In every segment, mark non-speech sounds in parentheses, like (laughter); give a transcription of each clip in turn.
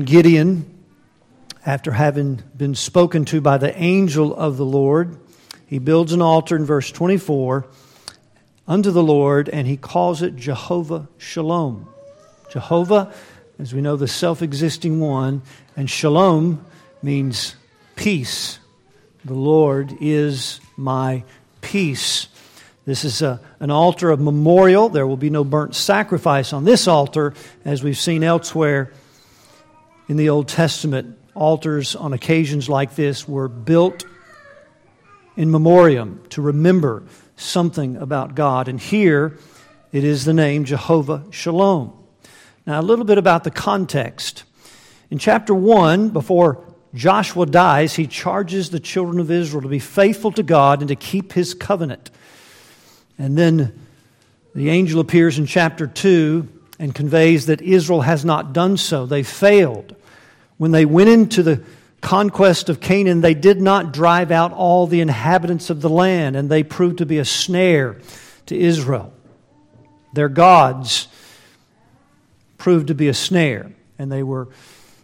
Gideon, after having been spoken to by the angel of the Lord, he builds an altar in verse 24 unto the Lord, and he calls it Jehovah Shalom. Jehovah, as we know, the self existing one, and Shalom means peace. The Lord is my peace. This is a, an altar of memorial. There will be no burnt sacrifice on this altar, as we've seen elsewhere in the Old Testament, altars on occasions like this were built in memoriam to remember something about God. And here it is the name Jehovah Shalom. Now, a little bit about the context. In chapter 1, before Joshua dies, he charges the children of Israel to be faithful to God and to keep his covenant. And then the angel appears in chapter 2 and conveys that Israel has not done so. They failed. When they went into the conquest of Canaan, they did not drive out all the inhabitants of the land, and they proved to be a snare to Israel. Their gods proved to be a snare, and they were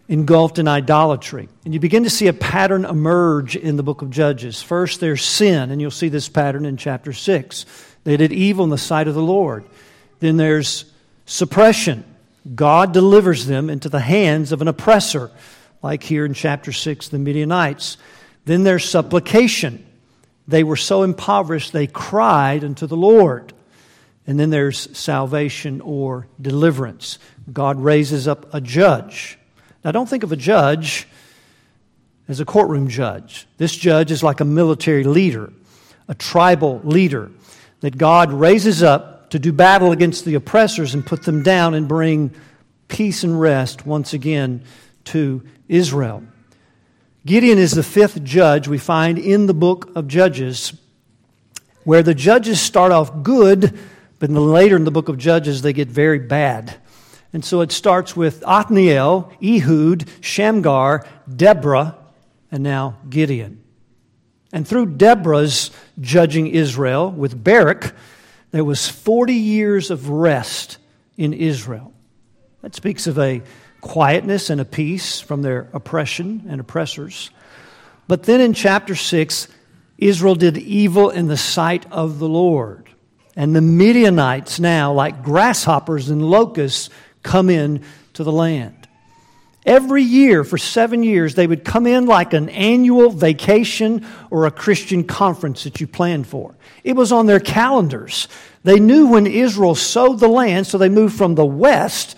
engulfed in idolatry. And you begin to see a pattern emerge in the book of Judges. First, there's sin, and you'll see this pattern in chapter 6. They did evil in the sight of the Lord. Then there's suppression. God delivers them into the hands of an oppressor, like here in chapter 6, the Midianites. Then there's supplication. They were so impoverished they cried unto the Lord. And then there's salvation or deliverance. God raises up a judge. Now, don't think of a judge as a courtroom judge. This judge is like a military leader, a tribal leader that God raises up to do battle against the oppressors and put them down and bring peace and rest once again to Israel. Gideon is the fifth judge we find in the book of Judges, where the judges start off good, but later in the book of Judges they get very bad. And so it starts with Othniel, Ehud, Shamgar, Deborah, and now Gideon. And through Deborah's judging Israel with Barak, there was 40 years of rest in Israel. That speaks of a quietness and a peace from their oppression and oppressors. But then in chapter 6, Israel did evil in the sight of the Lord. And the Midianites now, like grasshoppers and locusts, come in to the land. Every year for seven years, they would come in like an annual vacation or a Christian conference that you planned for. It was on their calendars. They knew when Israel sowed the land, so they moved from the west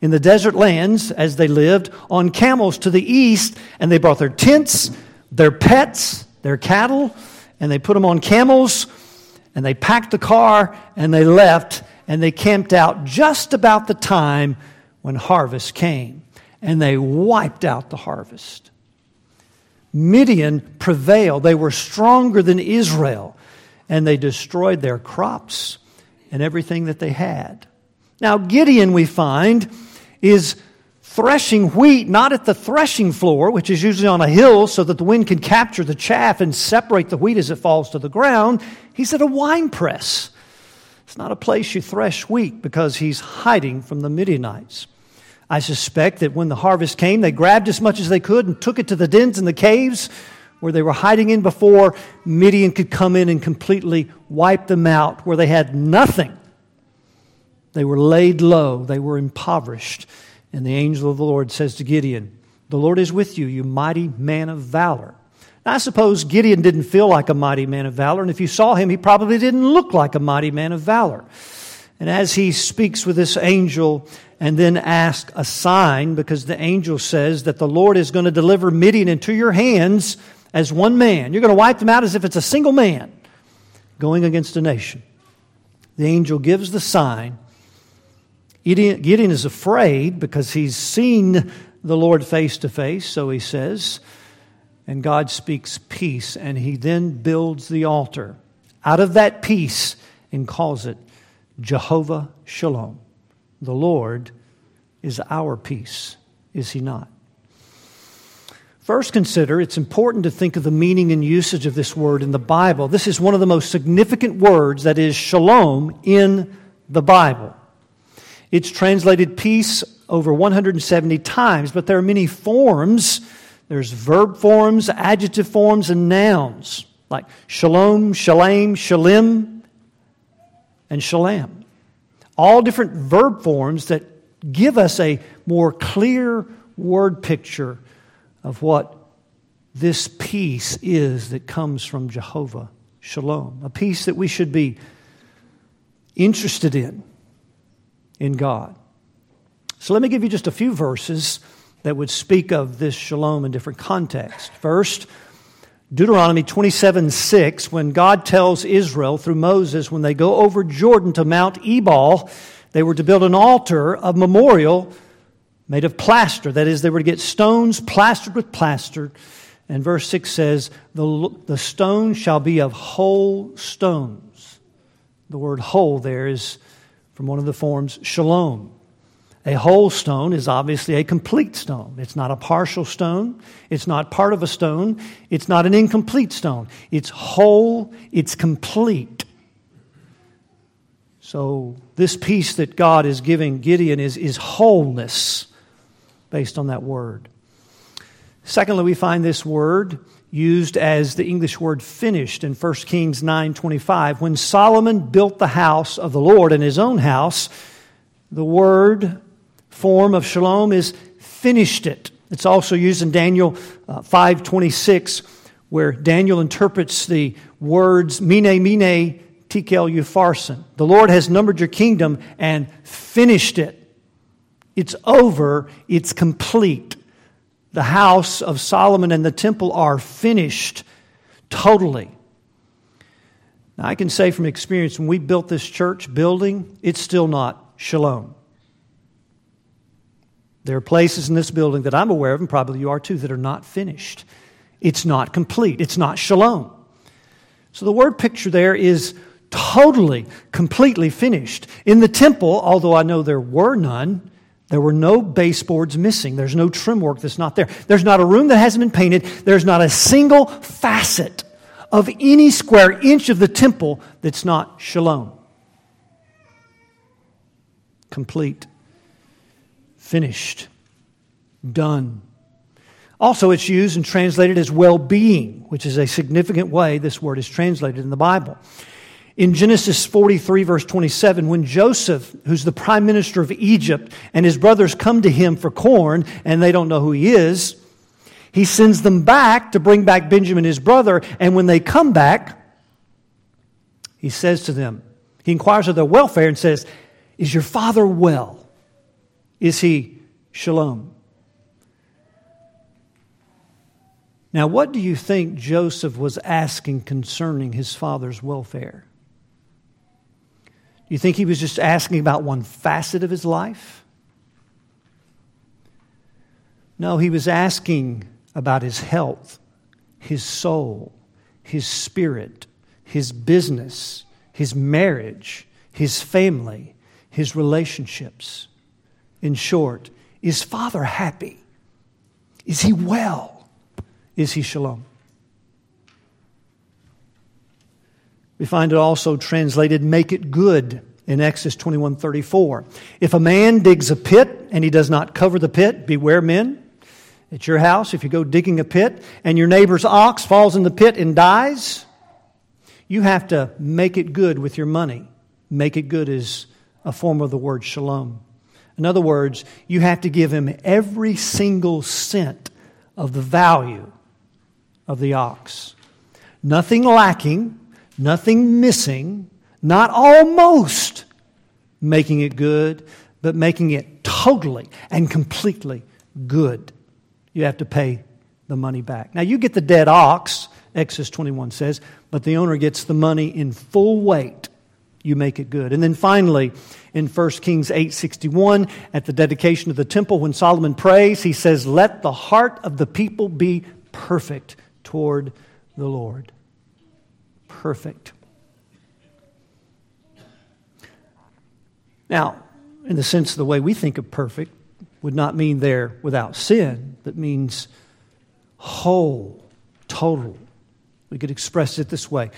in the desert lands as they lived on camels to the east, and they brought their tents, their pets, their cattle, and they put them on camels, and they packed the car, and they left, and they camped out just about the time when harvest came and they wiped out the harvest. Midian prevailed. They were stronger than Israel, and they destroyed their crops and everything that they had. Now, Gideon, we find, is threshing wheat not at the threshing floor, which is usually on a hill so that the wind can capture the chaff and separate the wheat as it falls to the ground. He's at a wine press. It's not a place you thresh wheat because he's hiding from the Midianites. I suspect that when the harvest came, they grabbed as much as they could and took it to the dens and the caves where they were hiding in before Midian could come in and completely wipe them out, where they had nothing. They were laid low, they were impoverished. And the angel of the Lord says to Gideon, The Lord is with you, you mighty man of valor. I suppose Gideon didn't feel like a mighty man of valor, and if you saw him, he probably didn't look like a mighty man of valor. And as he speaks with this angel and then ask a sign, because the angel says that the Lord is going to deliver Midian into your hands as one man. You're going to wipe them out as if it's a single man going against a nation. The angel gives the sign. Gideon is afraid because he's seen the Lord face to face, so he says. And God speaks peace, and he then builds the altar out of that peace and calls it Jehovah Shalom. The Lord is our peace, is he not? First, consider it's important to think of the meaning and usage of this word in the Bible. This is one of the most significant words that is shalom in the Bible. It's translated peace over 170 times, but there are many forms. There's verb forms, adjective forms, and nouns like shalom, shalem, shalim, and shalem. All different verb forms that give us a more clear word picture of what this peace is that comes from Jehovah Shalom, a peace that we should be interested in in God. So let me give you just a few verses that would speak of this shalom in different contexts. First, Deuteronomy 27 6, when God tells Israel through Moses, when they go over Jordan to Mount Ebal, they were to build an altar of memorial made of plaster. That is, they were to get stones plastered with plaster. And verse 6 says, The, the stone shall be of whole stones. The word whole there is from one of the forms shalom. A whole stone is obviously a complete stone. It's not a partial stone. It's not part of a stone. It's not an incomplete stone. It's whole. It's complete. So, this peace that God is giving Gideon is, is wholeness based on that word. Secondly, we find this word used as the English word finished in 1 Kings 9:25 when Solomon built the house of the Lord in his own house the word form of shalom is finished it. It's also used in Daniel uh, 5:26 where Daniel interprets the words mene mene tekel upharsin. The Lord has numbered your kingdom and finished it. It's over, it's complete. The house of Solomon and the temple are finished totally. Now, I can say from experience, when we built this church building, it's still not shalom. There are places in this building that I'm aware of, and probably you are too, that are not finished. It's not complete. It's not shalom. So the word picture there is totally, completely finished. In the temple, although I know there were none, there were no baseboards missing. There's no trim work that's not there. There's not a room that hasn't been painted. There's not a single facet of any square inch of the temple that's not shalom. Complete finished, done. Also, it's used and translated as well being, which is a significant way this word is translated in the Bible. In Genesis 43, verse 27, when Joseph, who's the prime minister of Egypt, and his brothers come to him for corn, and they don't know who he is, he sends them back to bring back Benjamin, his brother, and when they come back, he says to them, he inquires of their welfare and says, Is your father well? Is he shalom? Now, what do you think Joseph was asking concerning his father's welfare? Do you think he was just asking about one facet of his life? No, he was asking about his health, his soul, his spirit, his business, his marriage, his family, his relationships. In short, is Father happy? Is he well? Is he shalom? We find it also translated make it good in Exodus 21:34. If a man digs a pit and he does not cover the pit, beware men. At your house, if you go digging a pit and your neighbor's ox falls in the pit and dies, you have to make it good with your money. Make it good is a form of the word shalom. In other words, you have to give him every single cent of the value of the ox. Nothing lacking, nothing missing, not almost making it good, but making it totally and completely good. You have to pay the money back. Now, you get the dead ox, Exodus 21 says, but the owner gets the money in full weight you make it good. And then finally, in 1 Kings 8:61, at the dedication of the temple, when Solomon prays, he says, Let the heart of the people be perfect toward the Lord. Perfect. Now, in the sense of the way we think of perfect, would not mean they're without sin, but means whole, total. We could express it this way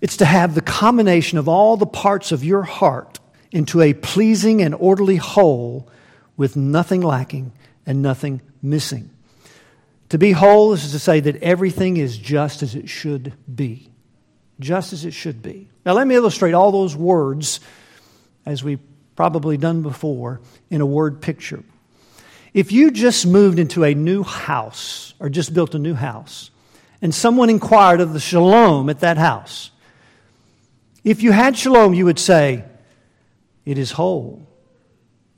it's to have the combination of all the parts of your heart into a pleasing and orderly whole with nothing lacking and nothing missing. To be whole is to say that everything is just as it should be. Just as it should be. Now, let me illustrate all those words, as we've probably done before, in a word picture. If you just moved into a new house or just built a new house, and someone inquired of the shalom at that house, if you had shalom, you would say, It is whole,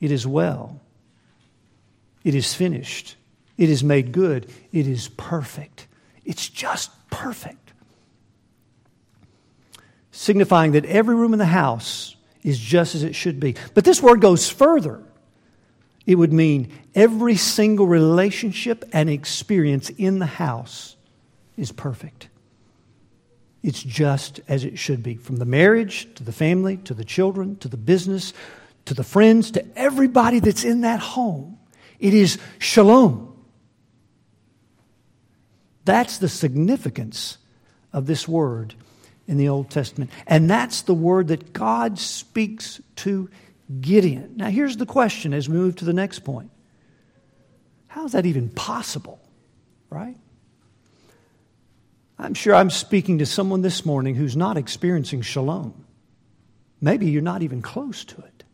it is well, it is finished. It is made good. It is perfect. It's just perfect. Signifying that every room in the house is just as it should be. But this word goes further. It would mean every single relationship and experience in the house is perfect. It's just as it should be. From the marriage to the family to the children to the business to the friends to everybody that's in that home. It is shalom. That's the significance of this word in the Old Testament. And that's the word that God speaks to Gideon. Now, here's the question as we move to the next point How is that even possible? Right? I'm sure I'm speaking to someone this morning who's not experiencing shalom. Maybe you're not even close to it.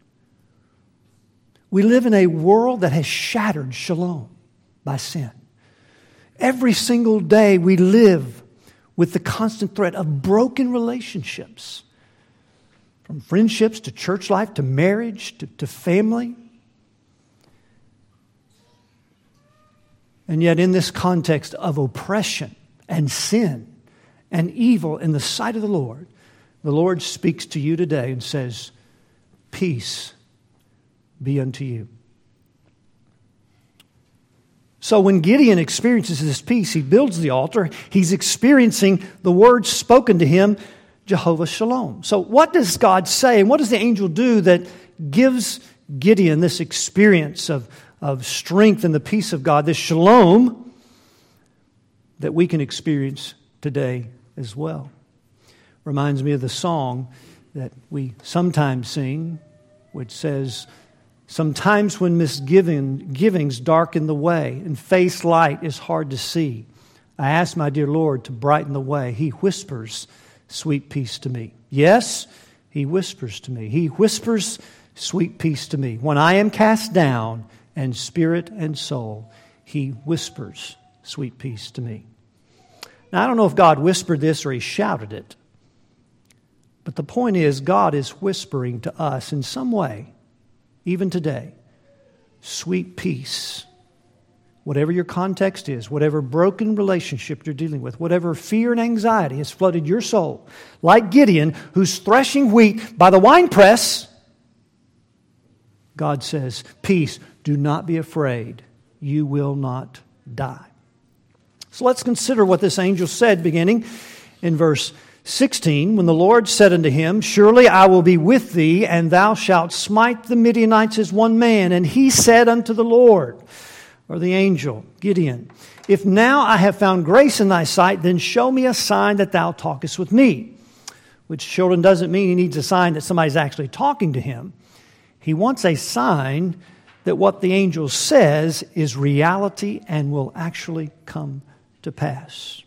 We live in a world that has shattered shalom by sin. Every single day we live with the constant threat of broken relationships, from friendships to church life to marriage to, to family. And yet, in this context of oppression and sin and evil in the sight of the Lord, the Lord speaks to you today and says, Peace be unto you. So when Gideon experiences this peace, he builds the altar. He's experiencing the words spoken to him, Jehovah Shalom. So what does God say and what does the angel do that gives Gideon this experience of, of strength and the peace of God, this shalom that we can experience today as well? Reminds me of the song that we sometimes sing, which says, Sometimes when misgivings darken the way and face light is hard to see, I ask my dear Lord to brighten the way. He whispers sweet peace to me. Yes, He whispers to me. He whispers sweet peace to me. When I am cast down and spirit and soul, He whispers sweet peace to me. Now, I don't know if God whispered this or He shouted it, but the point is, God is whispering to us in some way even today, sweet peace. Whatever your context is, whatever broken relationship you're dealing with, whatever fear and anxiety has flooded your soul, like Gideon, who's threshing wheat by the winepress, God says, Peace, do not be afraid. You will not die. So let's consider what this angel said beginning in verse 16, when the Lord said unto him, Surely I will be with thee, and thou shalt smite the Midianites as one man. And he said unto the Lord, or the angel, Gideon, If now I have found grace in thy sight, then show me a sign that thou talkest with me. Which, children, doesn't mean he needs a sign that somebody's actually talking to him. He wants a sign that what the angel says is reality and will actually come to pass.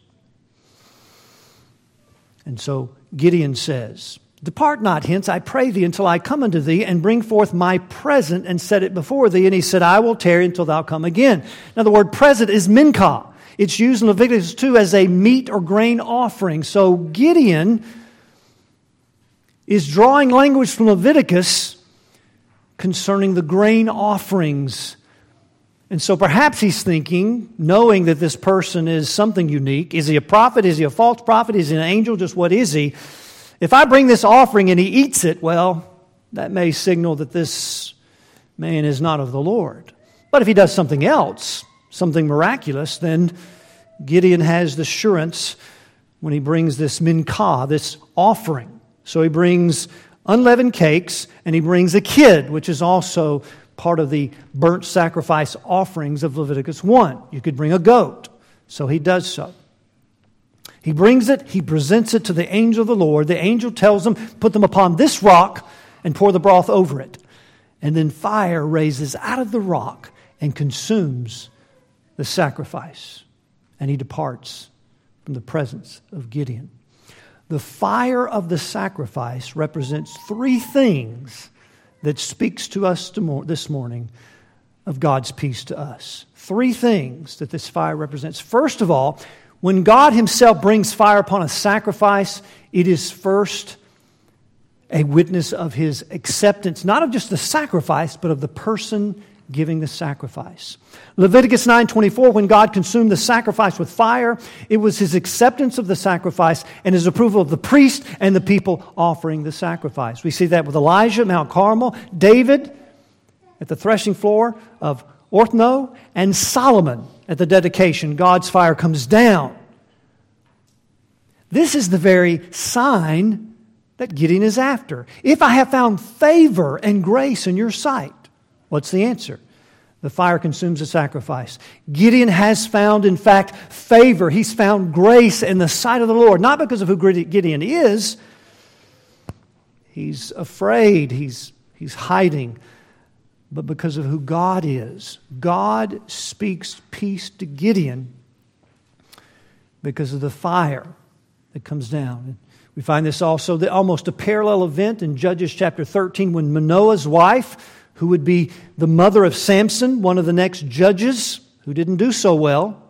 And so Gideon says, Depart not hence, I pray thee, until I come unto thee and bring forth my present and set it before thee. And he said, I will tarry until thou come again. Now, the word present is mincha. It's used in Leviticus 2 as a meat or grain offering. So Gideon is drawing language from Leviticus concerning the grain offerings and so perhaps he's thinking, knowing that this person is something unique is he a prophet? Is he a false prophet? Is he an angel? Just what is he? If I bring this offering and he eats it, well, that may signal that this man is not of the Lord. But if he does something else, something miraculous, then Gideon has the assurance when he brings this mincha, this offering. So he brings unleavened cakes and he brings a kid, which is also part of the burnt sacrifice offerings of Leviticus 1. You could bring a goat. So he does so. He brings it, he presents it to the angel of the Lord. The angel tells him, Put them upon this rock, and pour the broth over it. And then fire raises out of the rock and consumes the sacrifice. And he departs from the presence of Gideon. The fire of the sacrifice represents three things that speaks to us this morning of God's peace to us. Three things that this fire represents. First of all, when God Himself brings fire upon a sacrifice, it is first a witness of His acceptance, not of just the sacrifice, but of the person giving the sacrifice. Leviticus 9:24 when God consumed the sacrifice with fire, it was his acceptance of the sacrifice and his approval of the priest and the people offering the sacrifice. We see that with Elijah Mount Carmel, David at the threshing floor of Ornan, and Solomon at the dedication. God's fire comes down. This is the very sign that Gideon is after. If I have found favor and grace in your sight, What's the answer? The fire consumes the sacrifice. Gideon has found, in fact, favor. He's found grace in the sight of the Lord, not because of who Gideon is. He's afraid, he's, he's hiding, but because of who God is. God speaks peace to Gideon because of the fire that comes down. We find this also the, almost a parallel event in Judges chapter 13 when Manoah's wife who would be the mother of Samson, one of the next judges who didn't do so well.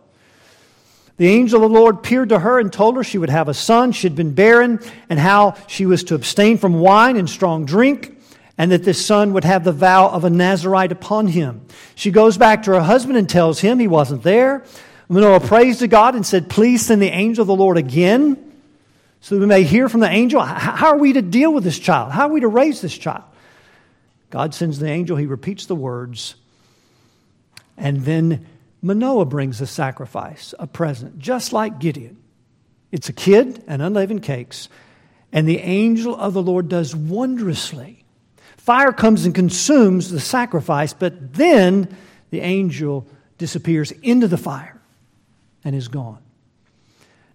The angel of the Lord appeared to her and told her she would have a son. She had been barren, and how she was to abstain from wine and strong drink, and that this son would have the vow of a Nazarite upon him. She goes back to her husband and tells him he wasn't there. Manoah prays to God and said, Please send the angel of the Lord again so that we may hear from the angel. How are we to deal with this child? How are we to raise this child? God sends the angel, he repeats the words, and then Manoah brings a sacrifice, a present, just like Gideon. It's a kid and unleavened cakes, and the angel of the Lord does wondrously. Fire comes and consumes the sacrifice, but then the angel disappears into the fire and is gone.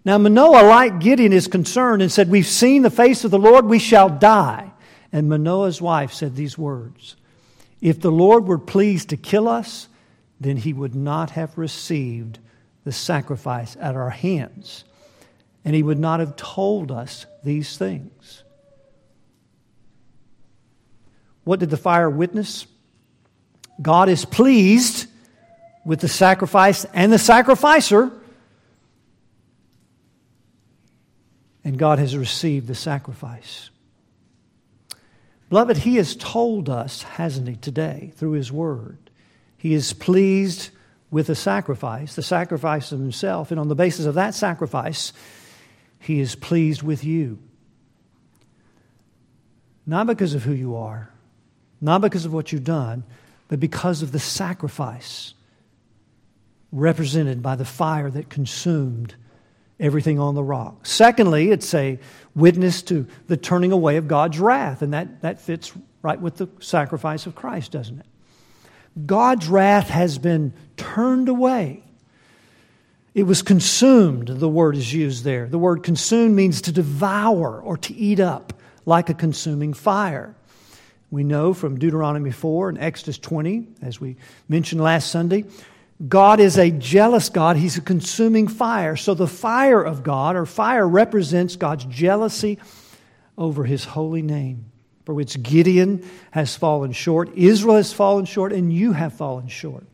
Now, Manoah, like Gideon, is concerned and said, We've seen the face of the Lord, we shall die. And Manoah's wife said these words If the Lord were pleased to kill us, then he would not have received the sacrifice at our hands, and he would not have told us these things. What did the fire witness? God is pleased with the sacrifice and the sacrificer, and God has received the sacrifice. Beloved, He has told us, hasn't He, today, through His Word? He is pleased with the sacrifice, the sacrifice of Himself, and on the basis of that sacrifice, He is pleased with you. Not because of who you are, not because of what you've done, but because of the sacrifice represented by the fire that consumed everything on the rock. Secondly, it's a witness to the turning away of God's wrath, and that, that fits right with the sacrifice of Christ, doesn't it? God's wrath has been turned away. It was consumed, the word is used there. The word consume means to devour or to eat up like a consuming fire. We know from Deuteronomy 4 and Exodus 20, as we mentioned last Sunday, God is a jealous God. He's a consuming fire. So the fire of God, or fire, represents God's jealousy over his holy name, for which Gideon has fallen short, Israel has fallen short, and you have fallen short.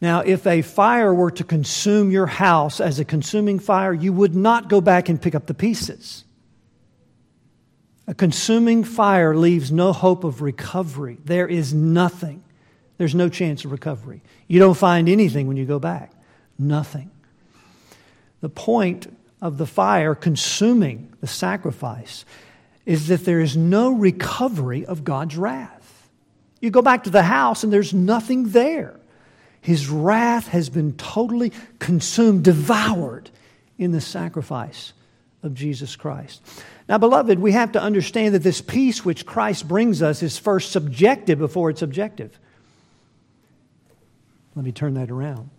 Now, if a fire were to consume your house as a consuming fire, you would not go back and pick up the pieces. A consuming fire leaves no hope of recovery. There is nothing there's no chance of recovery. You don't find anything when you go back. Nothing. The point of the fire consuming the sacrifice is that there is no recovery of God's wrath. You go back to the house and there's nothing there. His wrath has been totally consumed, devoured in the sacrifice of Jesus Christ. Now, beloved, we have to understand that this peace which Christ brings us is first subjective before it's objective. Let me turn that around.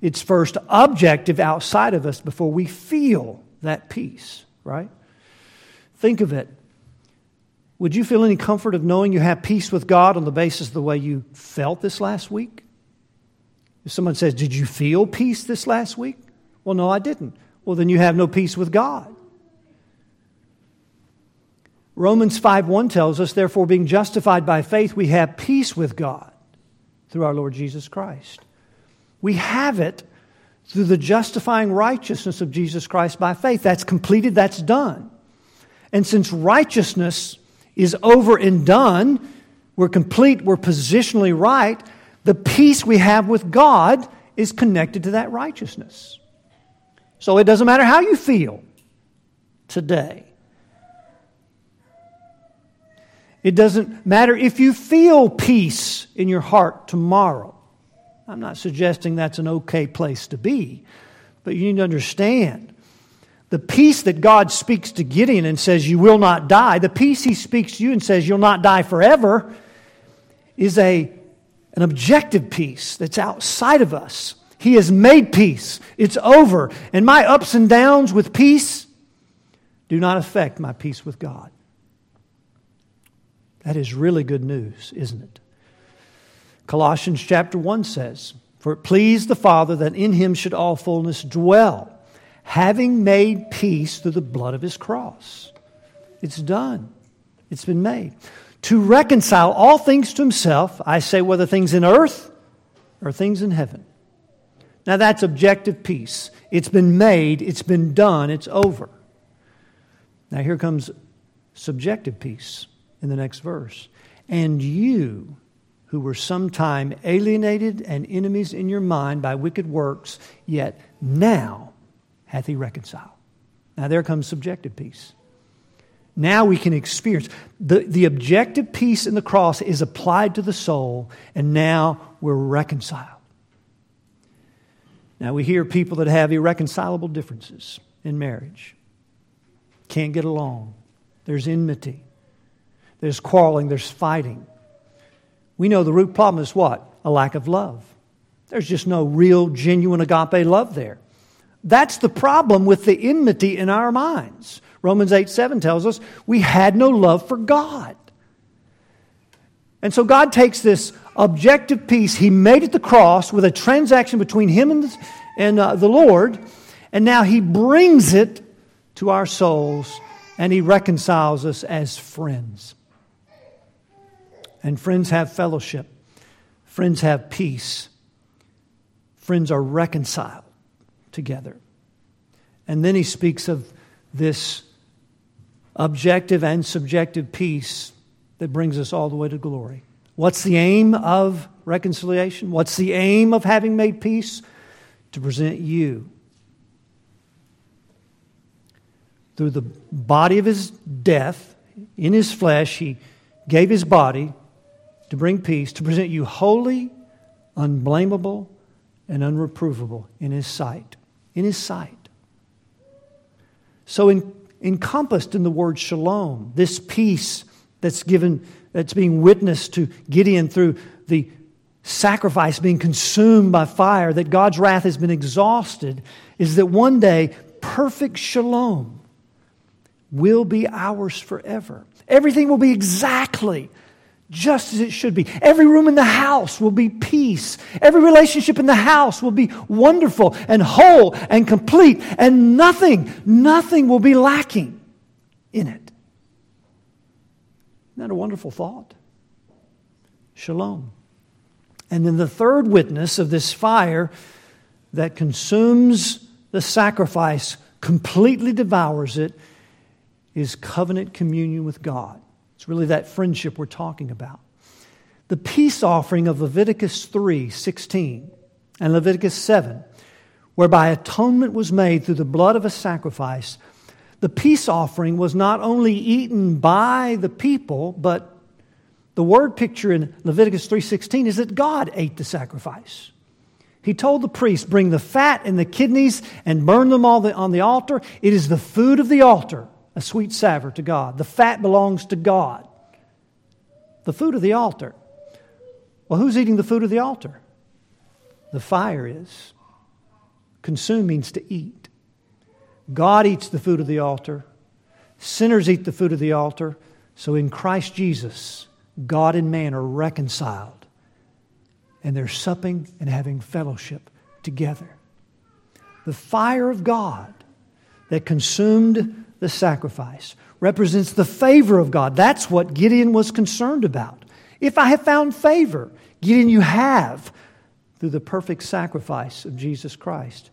It's first objective outside of us before we feel that peace, right? Think of it. would you feel any comfort of knowing you have peace with God on the basis of the way you felt this last week? If someone says, Did you feel peace this last week? Well, no, I didn't. Well, then you have no peace with God. Romans 5 1 tells us, Therefore, being justified by faith, we have peace with God through our Lord Jesus Christ. We have it through the justifying righteousness of Jesus Christ by faith. That's completed, that's done. And since righteousness is over and done, we're complete, we're positionally right, the peace we have with God is connected to that righteousness. So it doesn't matter how you feel today. It doesn't matter if you feel peace in your heart tomorrow. I'm not suggesting that's an okay place to be, but you need to understand the peace that God speaks to Gideon and says, You will not die, the peace he speaks to you and says, You'll not die forever, is a, an objective peace that's outside of us. He has made peace, it's over. And my ups and downs with peace do not affect my peace with God. That is really good news, isn't it? Colossians chapter 1 says, For it pleased the Father that in him should all fullness dwell, having made peace through the blood of his cross. It's done, it's been made. To reconcile all things to himself, I say, whether things in earth or things in heaven. Now that's objective peace. It's been made, it's been done, it's over. Now here comes subjective peace in the next verse. And you, who were sometime alienated and enemies in your mind by wicked works, yet now hath he reconciled. Now there comes subjective peace. Now we can experience the, the objective peace in the cross is applied to the soul, and now we're reconciled. Now we hear people that have irreconcilable differences in marriage, can't get along, there's enmity, there's quarreling, there's fighting. We know the root problem is what? A lack of love. There's just no real, genuine agape love there. That's the problem with the enmity in our minds. Romans 8 7 tells us we had no love for God. And so God takes this objective peace, He made at the cross with a transaction between Him and, and uh, the Lord, and now He brings it to our souls and He reconciles us as friends. And friends have fellowship, friends have peace, friends are reconciled together. And then he speaks of this objective and subjective peace that brings us all the way to glory. What's the aim of reconciliation? What's the aim of having made peace? To present you through the body of his death, in his flesh, he gave his body to bring peace, to present you holy, unblameable, and unreprovable in His sight. In His sight. So, in, encompassed in the word shalom, this peace that's given, that's being witnessed to Gideon through the sacrifice being consumed by fire, that God's wrath has been exhausted, is that one day perfect shalom will be ours forever. Everything will be exactly just as it should be. Every room in the house will be peace. Every relationship in the house will be wonderful and whole and complete, and nothing, nothing will be lacking in it. Isn't that a wonderful thought? Shalom. And then the third witness of this fire that consumes the sacrifice, completely devours it, is covenant communion with God. It's really that friendship we're talking about. The peace offering of Leviticus 3 16 and Leviticus 7, whereby atonement was made through the blood of a sacrifice, the peace offering was not only eaten by the people, but the word picture in Leviticus 3:16 is that God ate the sacrifice. He told the priest, "Bring the fat and the kidneys and burn them all on the altar. It is the food of the altar a sweet savor to God. The fat belongs to God. The food of the altar. Well, who's eating the food of the altar? The fire is. Consume means to eat. God eats the food of the altar. Sinners eat the food of the altar. So in Christ Jesus, God and man are reconciled, and they're supping and having fellowship together. The fire of God that consumed the sacrifice represents the favor of God. That's what Gideon was concerned about. If I have found favor, Gideon, you have through the perfect sacrifice of Jesus Christ.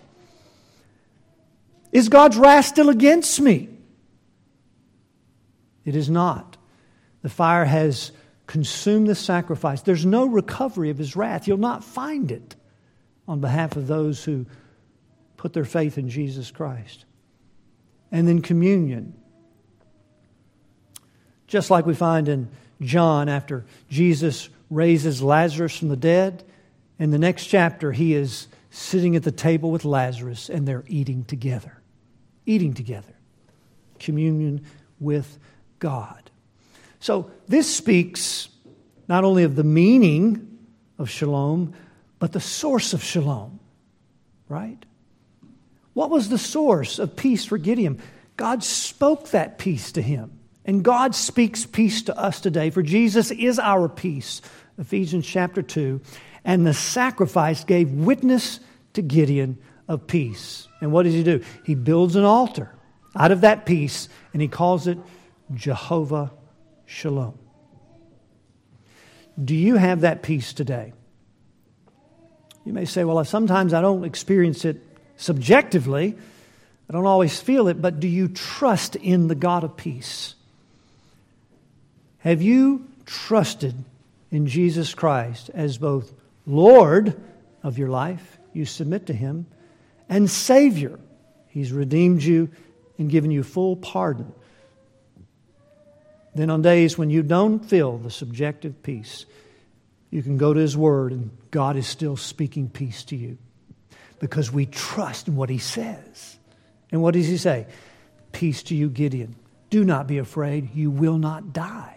Is God's wrath still against me? It is not. The fire has consumed the sacrifice. There's no recovery of his wrath. You'll not find it on behalf of those who put their faith in Jesus Christ. And then communion. Just like we find in John after Jesus raises Lazarus from the dead, in the next chapter, he is sitting at the table with Lazarus and they're eating together. Eating together. Communion with God. So this speaks not only of the meaning of shalom, but the source of shalom, right? What was the source of peace for Gideon? God spoke that peace to him. And God speaks peace to us today, for Jesus is our peace. Ephesians chapter 2. And the sacrifice gave witness to Gideon of peace. And what does he do? He builds an altar out of that peace, and he calls it Jehovah Shalom. Do you have that peace today? You may say, well, sometimes I don't experience it subjectively. I don't always feel it, but do you trust in the God of peace? Have you trusted in Jesus Christ as both Lord of your life? You submit to Him, and Savior. He's redeemed you and given you full pardon. Then, on days when you don't feel the subjective peace, you can go to His Word, and God is still speaking peace to you because we trust in what He says. And what does He say? Peace to you, Gideon. Do not be afraid, you will not die.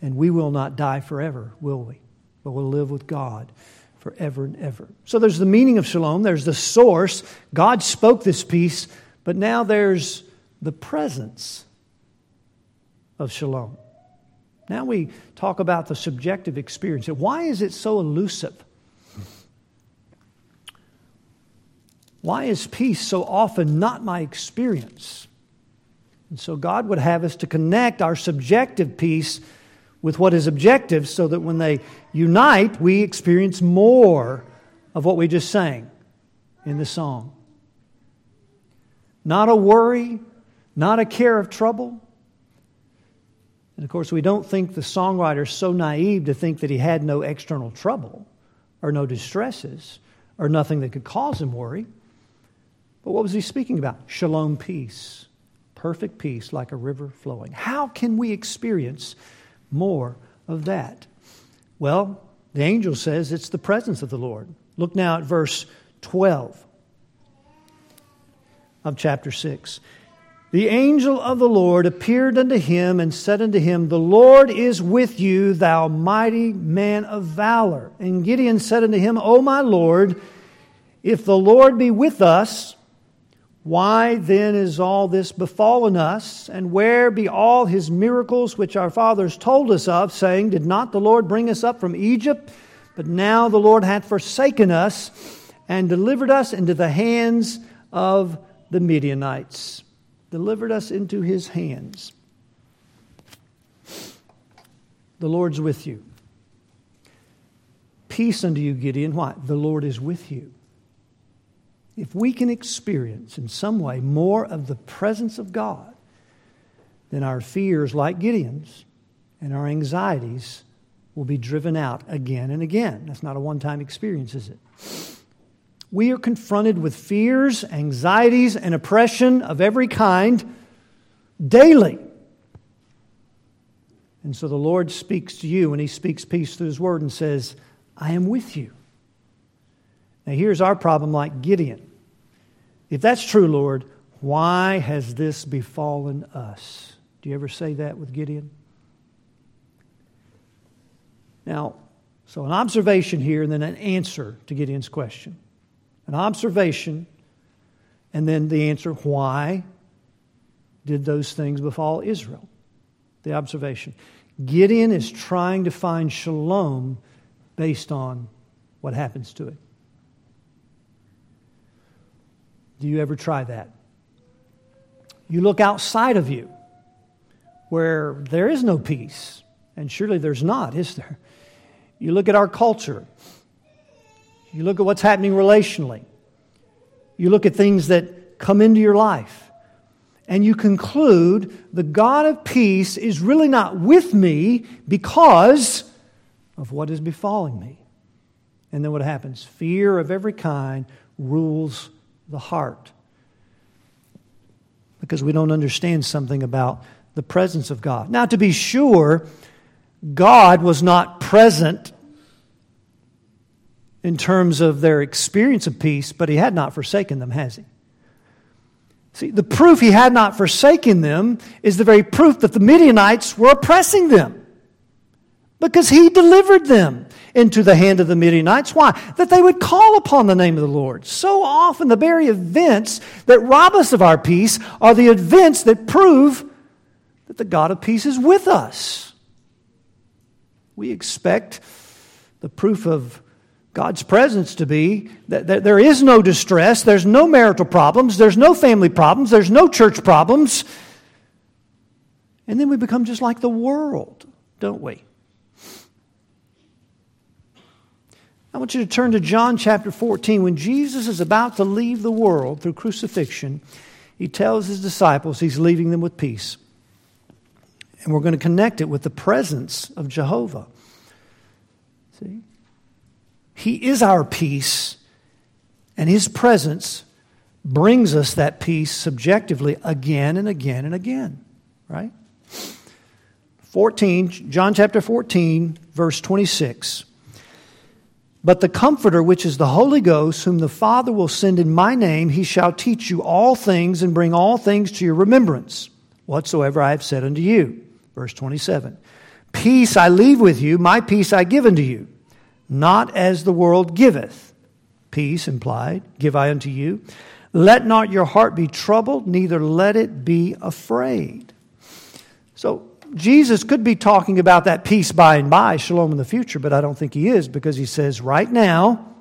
And we will not die forever, will we? But we'll live with God forever and ever. So there's the meaning of shalom, there's the source. God spoke this peace, but now there's the presence of shalom. Now we talk about the subjective experience. Why is it so elusive? Why is peace so often not my experience? And so God would have us to connect our subjective peace with what is objective so that when they unite, we experience more of what we just sang in the song. Not a worry, not a care of trouble. And of course, we don't think the songwriter is so naive to think that he had no external trouble or no distresses or nothing that could cause him worry. But what was he speaking about? Shalom peace, perfect peace like a river flowing. How can we experience more of that? Well, the angel says it's the presence of the Lord. Look now at verse 12 of chapter 6. The angel of the Lord appeared unto him and said unto him, The Lord is with you, thou mighty man of valor. And Gideon said unto him, O my Lord, if the Lord be with us, why then is all this befallen us? And where be all his miracles which our fathers told us of, saying, Did not the Lord bring us up from Egypt? But now the Lord hath forsaken us and delivered us into the hands of the Midianites delivered us into his hands. The Lord's with you. Peace unto you, Gideon. Why? The Lord is with you. If we can experience in some way more of the presence of God, then our fears, like Gideon's, and our anxieties will be driven out again and again. That's not a one time experience, is it? we are confronted with fears, anxieties, and oppression of every kind daily. And so the Lord speaks to you, and He speaks peace through His word and says, I am with you. Now, here's our problem like Gideon. If that's true, Lord, why has this befallen us? Do you ever say that with Gideon? Now, so an observation here and then an answer to Gideon's question an observation, and then the answer, why? did those things befall Israel. The observation. Gideon is trying to find shalom based on what happens to it. Do you ever try that? You look outside of you where there is no peace, and surely there's not, is there? You look at our culture, you look at what's happening relationally, you look at things that come into your life, and you conclude the God of peace is really not with me because of what is befalling me. And then what happens? Fear of every kind rules the heart. Because we don't understand something about the presence of God. Now, to be sure, God was not present in terms of their experience of peace, but He had not forsaken them, has He? See, the proof He had not forsaken them is the very proof that the Midianites were oppressing them. Because He delivered them into the hand of the Midianites. Why? That they would call upon the name of the Lord. So often, the very events that rob us of our peace are the events that prove that the God of peace is with us. We expect the proof of God's presence to be that, there is no distress, there's no marital problems, there's no family problems, there's no church problems. And then we become just like the world, don't we? I want you to turn to John chapter 14. When Jesus is about to leave the world through crucifixion, he tells his disciples he's leaving them with peace. And we're going to connect it with the presence of Jehovah. See? He is our peace, and his presence brings us that peace subjectively again and again and again, right? 14, John chapter 14, verse 26. But the Comforter, which is the Holy Ghost, whom the Father will send in my name, he shall teach you all things and bring all things to your remembrance, whatsoever I have said unto you. Verse 27 Peace I leave with you, my peace I give unto you, not as the world giveth. Peace implied, give I unto you. Let not your heart be troubled, neither let it be afraid. So, Jesus could be talking about that peace by and by, shalom in the future, but I don't think he is because he says, right now,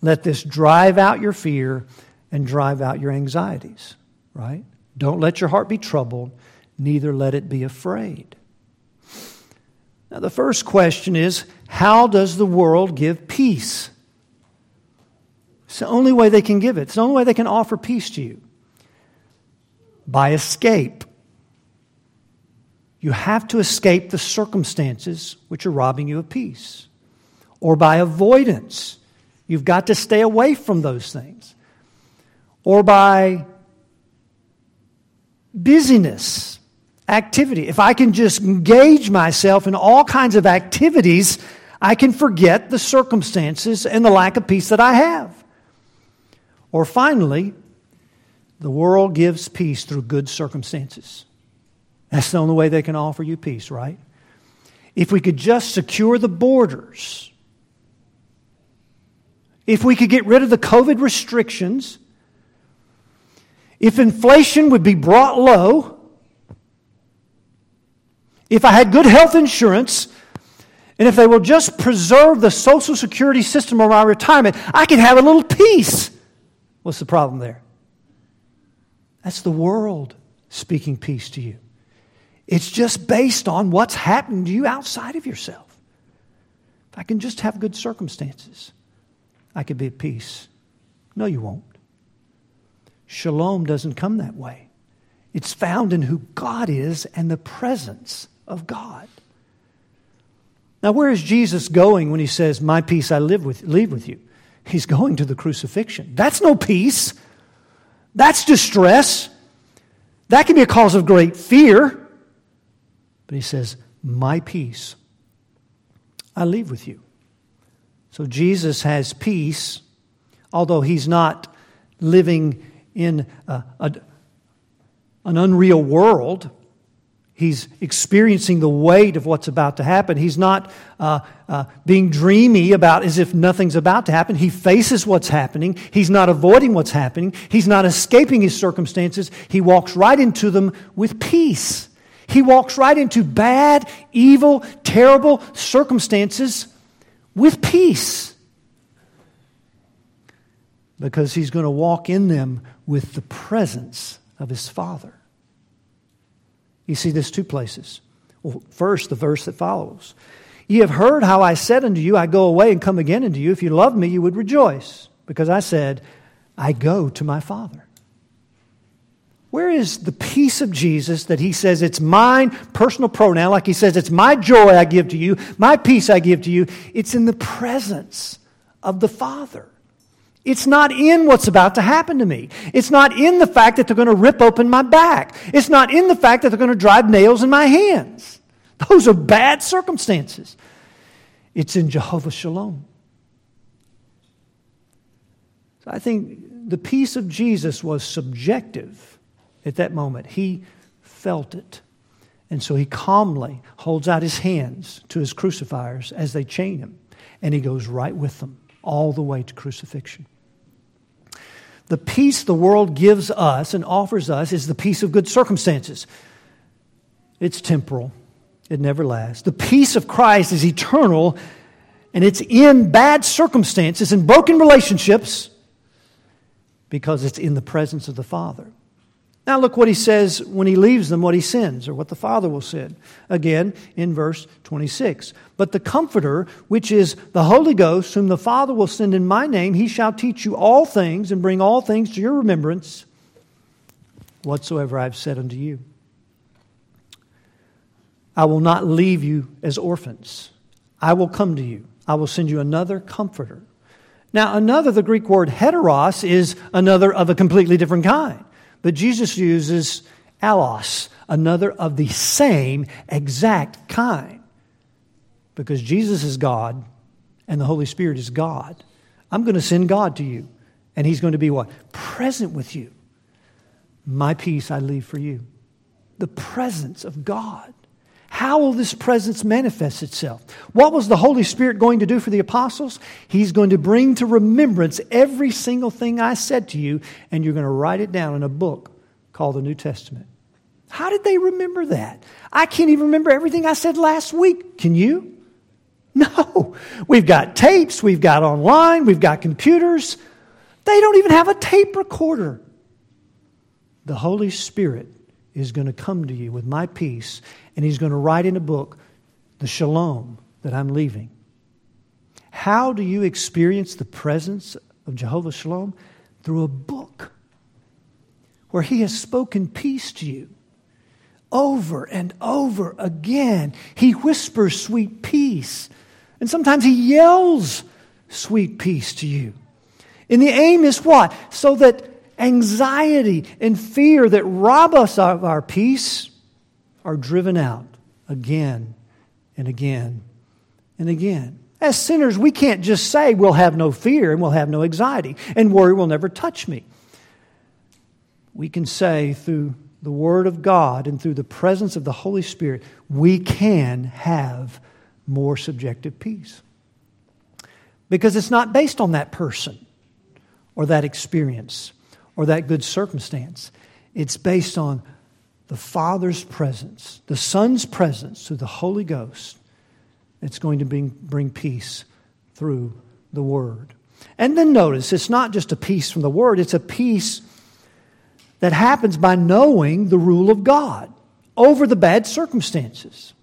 let this drive out your fear and drive out your anxieties, right? Don't let your heart be troubled neither let it be afraid. Now, the first question is how does the world give peace? It's the only way they can give it, it's the only way they can offer peace to you by escape. You have to escape the circumstances which are robbing you of peace, or by avoidance. You've got to stay away from those things, or by busyness activity. If I can just engage myself in all kinds of activities, I can forget the circumstances and the lack of peace that I have. Or finally, the world gives peace through good circumstances. That's the only way they can offer you peace, right? If we could just secure the borders, if we could get rid of the COVID restrictions, if inflation would be brought low, if I had good health insurance, and if they will just preserve the Social Security system my retirement, I could have a little peace. What's the problem there? That's the world speaking peace to you. It's just based on what's happened to you outside of yourself. If I can just have good circumstances, I could be at peace. No, you won't. Shalom doesn't come that way. It's found in who God is and the presence of God. Now, where is Jesus going when he says, My peace I live with, leave with you? He's going to the crucifixion. That's no peace. That's distress. That can be a cause of great fear. But he says, My peace I leave with you. So Jesus has peace, although he's not living in a, a, an unreal world. He's experiencing the weight of what's about to happen. He's not uh, uh, being dreamy about as if nothing's about to happen. He faces what's happening. He's not avoiding what's happening. He's not escaping his circumstances. He walks right into them with peace. He walks right into bad, evil, terrible circumstances with peace. Because he's going to walk in them with the presence of his Father. You see this two places. Well, first, the verse that follows. Ye have heard how I said unto you, I go away and come again unto you. If you loved me, you would rejoice, because I said, I go to my Father. Where is the peace of Jesus that he says it's mine, personal pronoun, like he says, it's my joy I give to you, my peace I give to you? It's in the presence of the Father. It's not in what's about to happen to me. It's not in the fact that they're going to rip open my back. It's not in the fact that they're going to drive nails in my hands. Those are bad circumstances. It's in Jehovah Shalom. So I think the peace of Jesus was subjective at that moment. He felt it. And so he calmly holds out his hands to his crucifiers as they chain him, and he goes right with them all the way to crucifixion. The peace the world gives us and offers us is the peace of good circumstances. It's temporal, it never lasts. The peace of Christ is eternal, and it's in bad circumstances and broken relationships because it's in the presence of the Father. Now, look what he says when he leaves them, what he sends, or what the Father will send. Again, in verse 26. But the Comforter, which is the Holy Ghost, whom the Father will send in my name, he shall teach you all things and bring all things to your remembrance, whatsoever I have said unto you. I will not leave you as orphans. I will come to you. I will send you another Comforter. Now, another, the Greek word heteros, is another of a completely different kind. But Jesus uses allos, another of the same exact kind. Because Jesus is God and the Holy Spirit is God. I'm going to send God to you. And He's going to be what? Present with you. My peace I leave for you. The presence of God. How will this presence manifest itself? What was the Holy Spirit going to do for the apostles? He's going to bring to remembrance every single thing I said to you, and you're going to write it down in a book called the New Testament. How did they remember that? I can't even remember everything I said last week. Can you? (laughs) No. We've got tapes, we've got online, we've got computers. They don't even have a tape recorder. The Holy Spirit is going to come to you with my peace, and He's going to write in a book the shalom that I'm leaving. How do you experience the presence of Jehovah Shalom? Through a book where He has spoken peace to you. Over and over again, He whispers sweet peace. And sometimes He yells sweet peace to you. And the aim is what? So that anxiety and fear that rob us of our peace are driven out again and again and again. As sinners, we can't just say we'll have no fear and we'll have no anxiety and worry will never touch me. We can say through the Word of God and through the presence of the Holy Spirit, we can have more subjective peace. Because it's not based on that person or that experience or that good circumstance. It's based on the Father's presence, the Son's presence through the Holy Ghost. It's going to bring, bring peace through the Word. And then notice, it's not just a peace from the Word, it's a peace that happens by knowing the rule of God over the bad circumstances.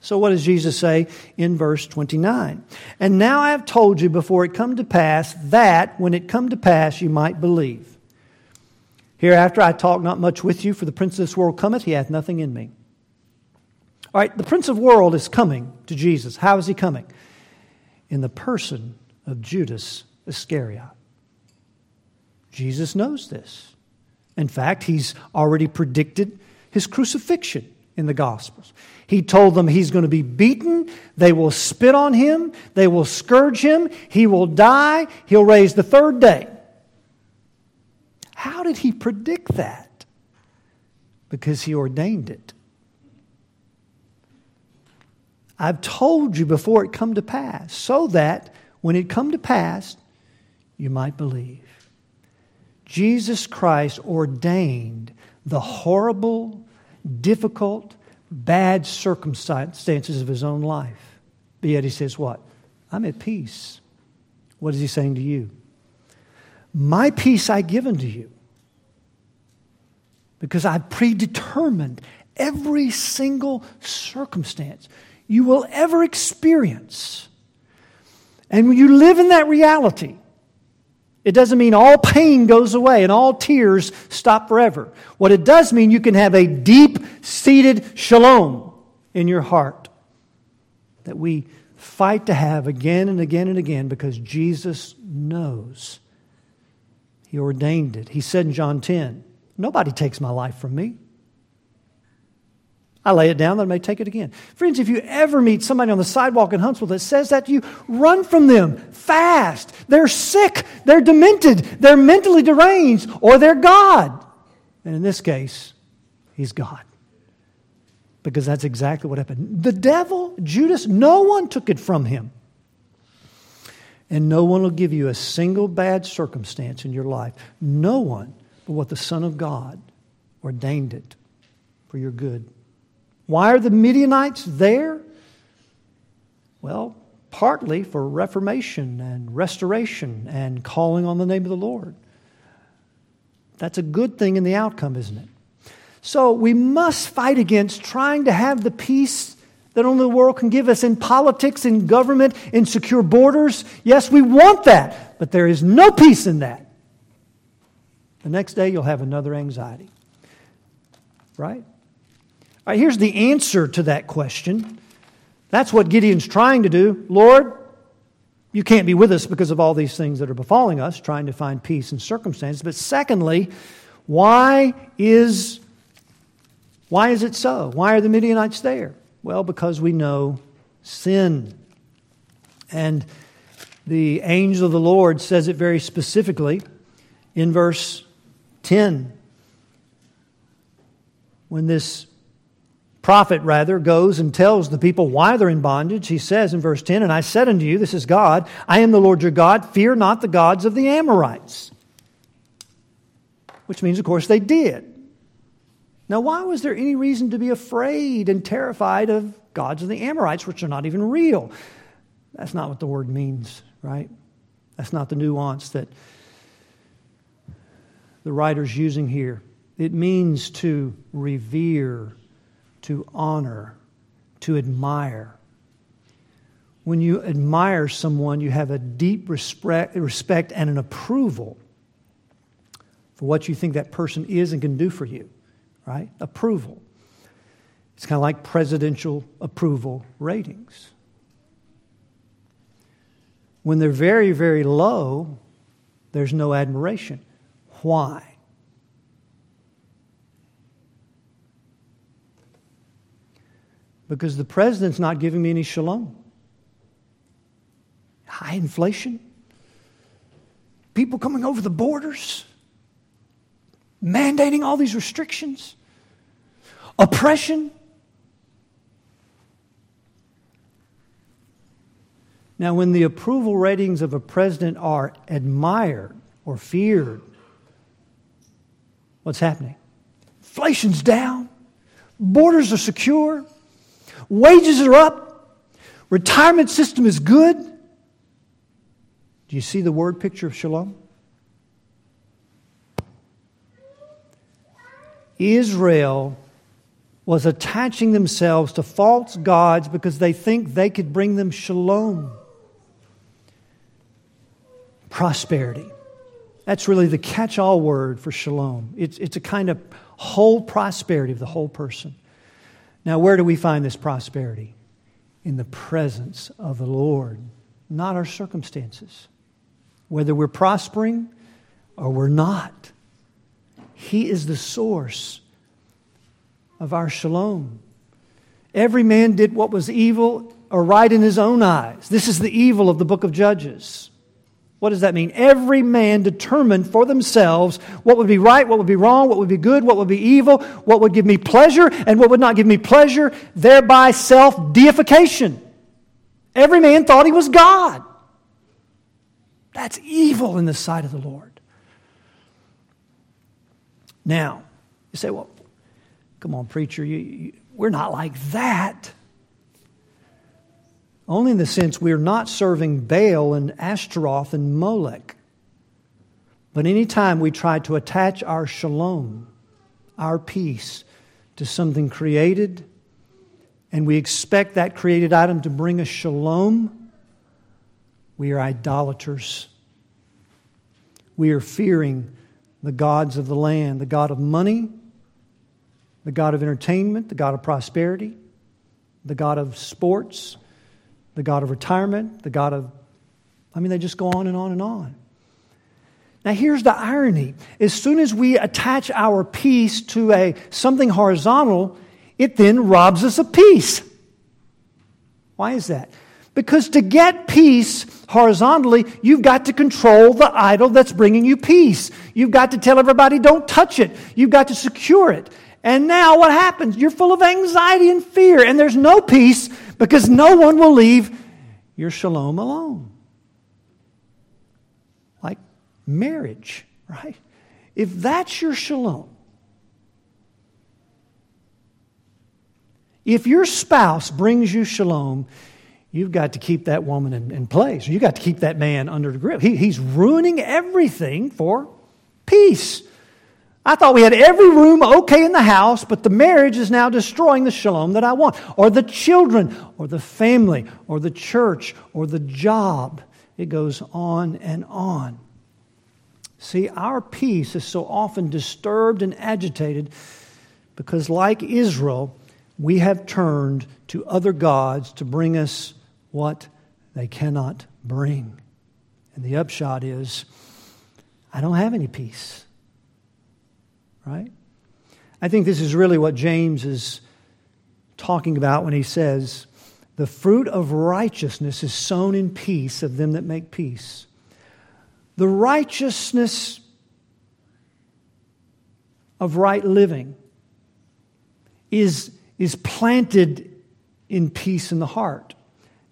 So, what does Jesus say in verse 29? And now I have told you before it come to pass that when it come to pass you might believe. Hereafter I talk not much with you, for the prince of this world cometh, he hath nothing in me. All right, the prince of world is coming to Jesus. How is he coming? In the person of Judas Iscariot. Jesus knows this. In fact, he's already predicted his crucifixion in the Gospels. He told them he's going to be beaten, they will spit on him, they will scourge him, he will die, he'll raise the third day. How did he predict that? Because he ordained it. I've told you before it come to pass, so that when it come to pass, you might believe. Jesus Christ ordained the horrible, difficult, bad circumstances of his own life. But yet he says, What? I'm at peace. What is he saying to you? My peace I give unto you because I've predetermined every single circumstance you will ever experience. And when you live in that reality, it doesn't mean all pain goes away and all tears stop forever. What it does mean, you can have a deep seated shalom in your heart that we fight to have again and again and again because Jesus knows. He ordained it. He said in John 10, Nobody takes my life from me. I lay it down, that I may take it again. Friends, if you ever meet somebody on the sidewalk in Huntsville that says that to you, run from them fast. They're sick, they're demented, they're mentally deranged, or they're God. And in this case, he's God. Because that's exactly what happened. The devil, Judas, no one took it from him. And no one will give you a single bad circumstance in your life. No one but what the Son of God ordained it for your good. Why are the Midianites there? Well, partly for reformation and restoration and calling on the name of the Lord. That's a good thing in the outcome, isn't it? So we must fight against trying to have the peace that only the world can give us in politics, in government, in secure borders. Yes, we want that, but there is no peace in that. The next day, you'll have another anxiety. Right? All right, here's the answer to that question. That's what Gideon's trying to do. Lord, you can't be with us because of all these things that are befalling us, trying to find peace in circumstances. But secondly, why is, why is it so? Why are the Midianites there? Well, because we know sin. And the angel of the Lord says it very specifically in verse 10. When this prophet, rather, goes and tells the people why they're in bondage. He says in verse 10, And I said unto you, This is God, I am the Lord your God, fear not the gods of the Amorites. Which means, of course, they did. Now, why was there any reason to be afraid and terrified of gods of the Amorites, which are not even real? That's not what the word means, right? That's not the nuance that the writer's using here. It means to revere to honor, to admire. When you admire someone, you have a deep respect, respect and an approval for what you think that person is and can do for you, right? Approval. It's kind of like presidential approval ratings. When they're very, very low, there's no admiration. Why? because the president's not giving me any shalom. High inflation, people coming over the borders, mandating all these restrictions, oppression. Now, when the approval ratings of a president are admired or feared, what's happening? Inflation's down, borders are secure, Wages are up. Retirement system is good. Do you see the word picture of shalom? Israel was attaching themselves to false gods because they think they could bring them shalom. Prosperity. That's really the catch all word for shalom. It's, it's a kind of whole prosperity of the whole person. Now, where do we find this prosperity? In the presence of the Lord, not our circumstances. Whether we're prospering or we're not, He is the source of our shalom. Every man did what was evil or right in his own eyes. This is the evil of the book of Judges. What does that mean? Every man determined for themselves what would be right, what would be wrong, what would be good, what would be evil, what would give me pleasure, and what would not give me pleasure, thereby self deification. Every man thought he was God. That's evil in the sight of the Lord. Now, you say, well, come on, preacher, you, you, we're not like that. Only in the sense we're not serving Baal and Ashtaroth and Molech. But anytime we try to attach our shalom, our peace, to something created, and we expect that created item to bring us shalom, we are idolaters. We are fearing the gods of the land, the God of money, the God of entertainment, the God of prosperity, the God of sports, the God of retirement, the God of, I mean, they just go on and on and on. Now, here's the irony. As soon as we attach our peace to a, something horizontal, it then robs us of peace. Why is that? Because to get peace horizontally, you've got to control the idol that's bringing you peace. You've got to tell everybody, don't touch it. You've got to secure it. And now what happens? You're full of anxiety and fear, and there's no peace because no one will leave your shalom alone. Like marriage, right? If that's your shalom, if your spouse brings you shalom, you've got to keep that woman in, in place. You've got to keep that man under the grip. He, he's ruining everything for peace. I thought we had every room okay in the house, but the marriage is now destroying the shalom that I want, or the children, or the family, or the church, or the job. It goes on and on. See, our peace is so often disturbed and agitated because, like Israel, we have turned to other gods to bring us what they cannot bring. And the upshot is, I don't have any peace right? I think this is really what James is talking about when he says, The fruit of righteousness is sown in peace of them that make peace. The righteousness of right living is, is planted in peace in the heart.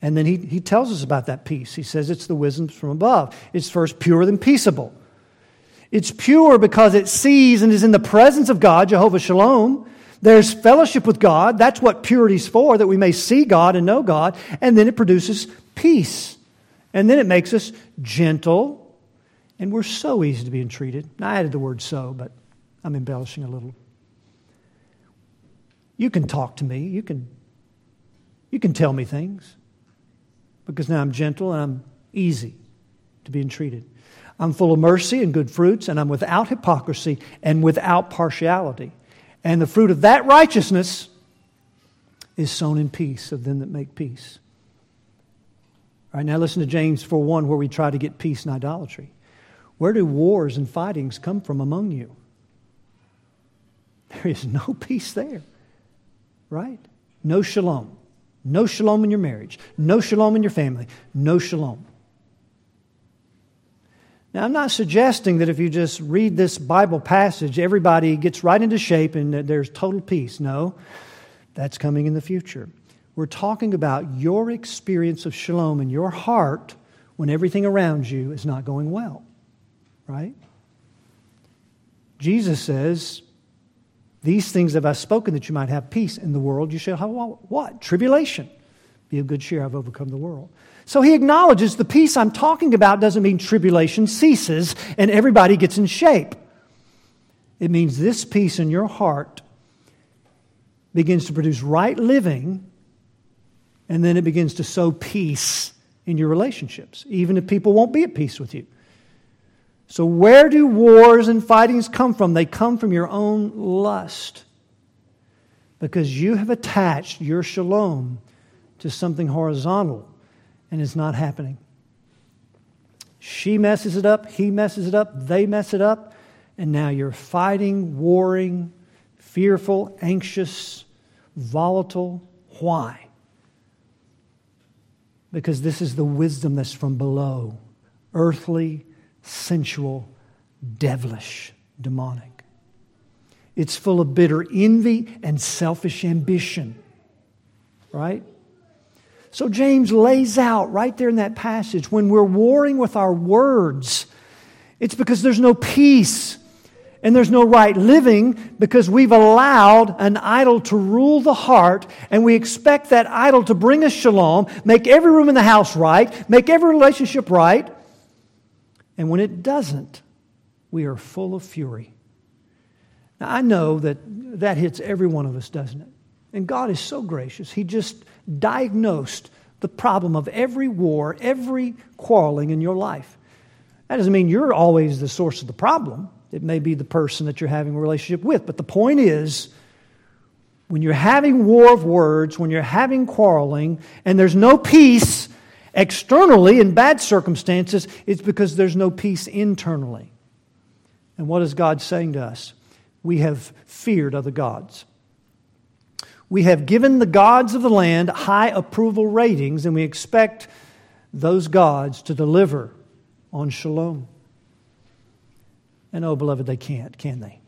And then he, he tells us about that peace. He says it's the wisdom from above. It's first pure, then peaceable. It's pure because it sees and is in the presence of God, Jehovah Shalom. There's fellowship with God. That's what purity's for, that we may see God and know God. And then it produces peace. And then it makes us gentle. And we're so easy to be entreated. I added the word so, but I'm embellishing a little. You can talk to me. You can, you can tell me things. Because now I'm gentle and I'm easy to be entreated. I'm full of mercy and good fruits, and I'm without hypocrisy and without partiality. And the fruit of that righteousness is sown in peace of them that make peace. All right, now listen to James 4 1, where we try to get peace and idolatry. Where do wars and fightings come from among you? There is no (laughs) peace there, right? No shalom. No shalom in your marriage. No shalom in your family. No shalom. Now, I'm not suggesting that if you just read this Bible passage, everybody gets right into shape and that there's total peace. No, that's coming in the future. We're talking about your experience of shalom in your heart when everything around you is not going well, right? Jesus says, These things have I spoken that you might have peace in the world. You shall have what? Tribulation. Be of good cheer, I've overcome the world. So he acknowledges the peace I'm talking about doesn't mean tribulation ceases and everybody gets in shape. It means this peace in your heart begins to produce right living, and then it begins to sow peace in your relationships, even if people won't be at peace with you. So, where do wars and fightings come from? They come from your own lust. Because you have attached your shalom to something horizontal and it's not happening. She messes it up, he messes it up, they mess it up, and now you're fighting, warring, fearful, anxious, volatile. Why? Because this is the wisdom that's from below, earthly, sensual, devilish, demonic. It's full of bitter envy and selfish ambition, right? So James lays out right there in that passage when we're warring with our words, it's because there's no peace and there's no right living because we've allowed an idol to rule the heart and we expect that idol to bring us shalom, make every room in the house right, make every relationship right. And when it doesn't, we are full of fury. Now, I know that that hits every one of us, doesn't it? And God is so gracious. He just diagnosed the problem of every war, every quarreling in your life. That doesn't mean you're always the source of the problem. It may be the person that you're having a relationship with. But the point is, when you're having war of words, when you're having quarreling, and there's no peace externally in bad circumstances, it's because there's no peace internally. And what is God saying to us? We have feared other gods. We have given the gods of the land high approval ratings, and we expect those gods to deliver on shalom. And oh, beloved, they can't, can they?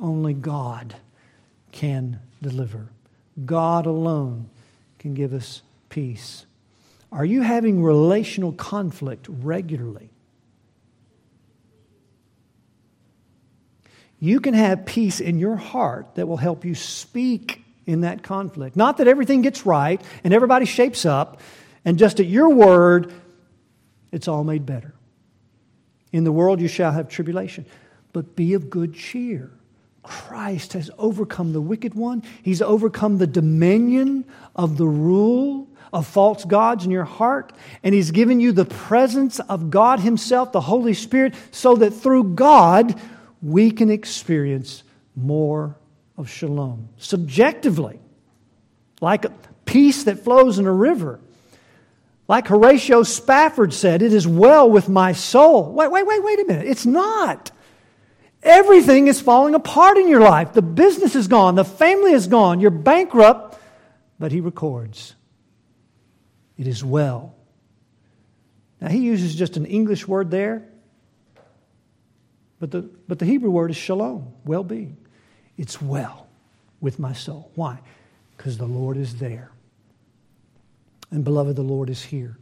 Only God can deliver. God alone can give us peace. Are you having relational conflict regularly? You can have peace in your heart that will help you speak in that conflict. Not that everything gets right and everybody shapes up, and just at your word, it's all made better. In the world you shall have tribulation, but be of good cheer. Christ has overcome the wicked one. He's overcome the dominion of the rule of false gods in your heart. And He's given you the presence of God Himself, the Holy Spirit, so that through God we can experience more of shalom. Subjectively, like a peace that flows in a river. Like Horatio Spafford said, it is well with my soul. Wait, wait, wait, wait a minute. It's not. Everything is falling apart in your life. The business is gone, the family is gone, you're bankrupt, but he records, it is well. Now, he uses just an English word there, but the, but the Hebrew word is shalom, well being. It's well with my soul. Why? Because the Lord is there. And beloved, the Lord is here.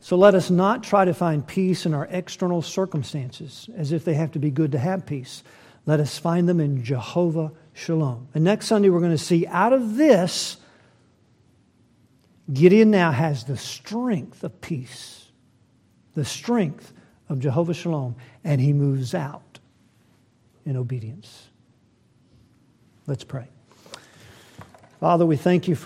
So let us not try to find peace in our external circumstances as if they have to be good to have peace. Let us find them in Jehovah Shalom. And next Sunday, we're going to see out of this, Gideon now has the strength of peace, the strength of Jehovah Shalom, and he moves out in obedience. Let's pray. Father, we thank you for.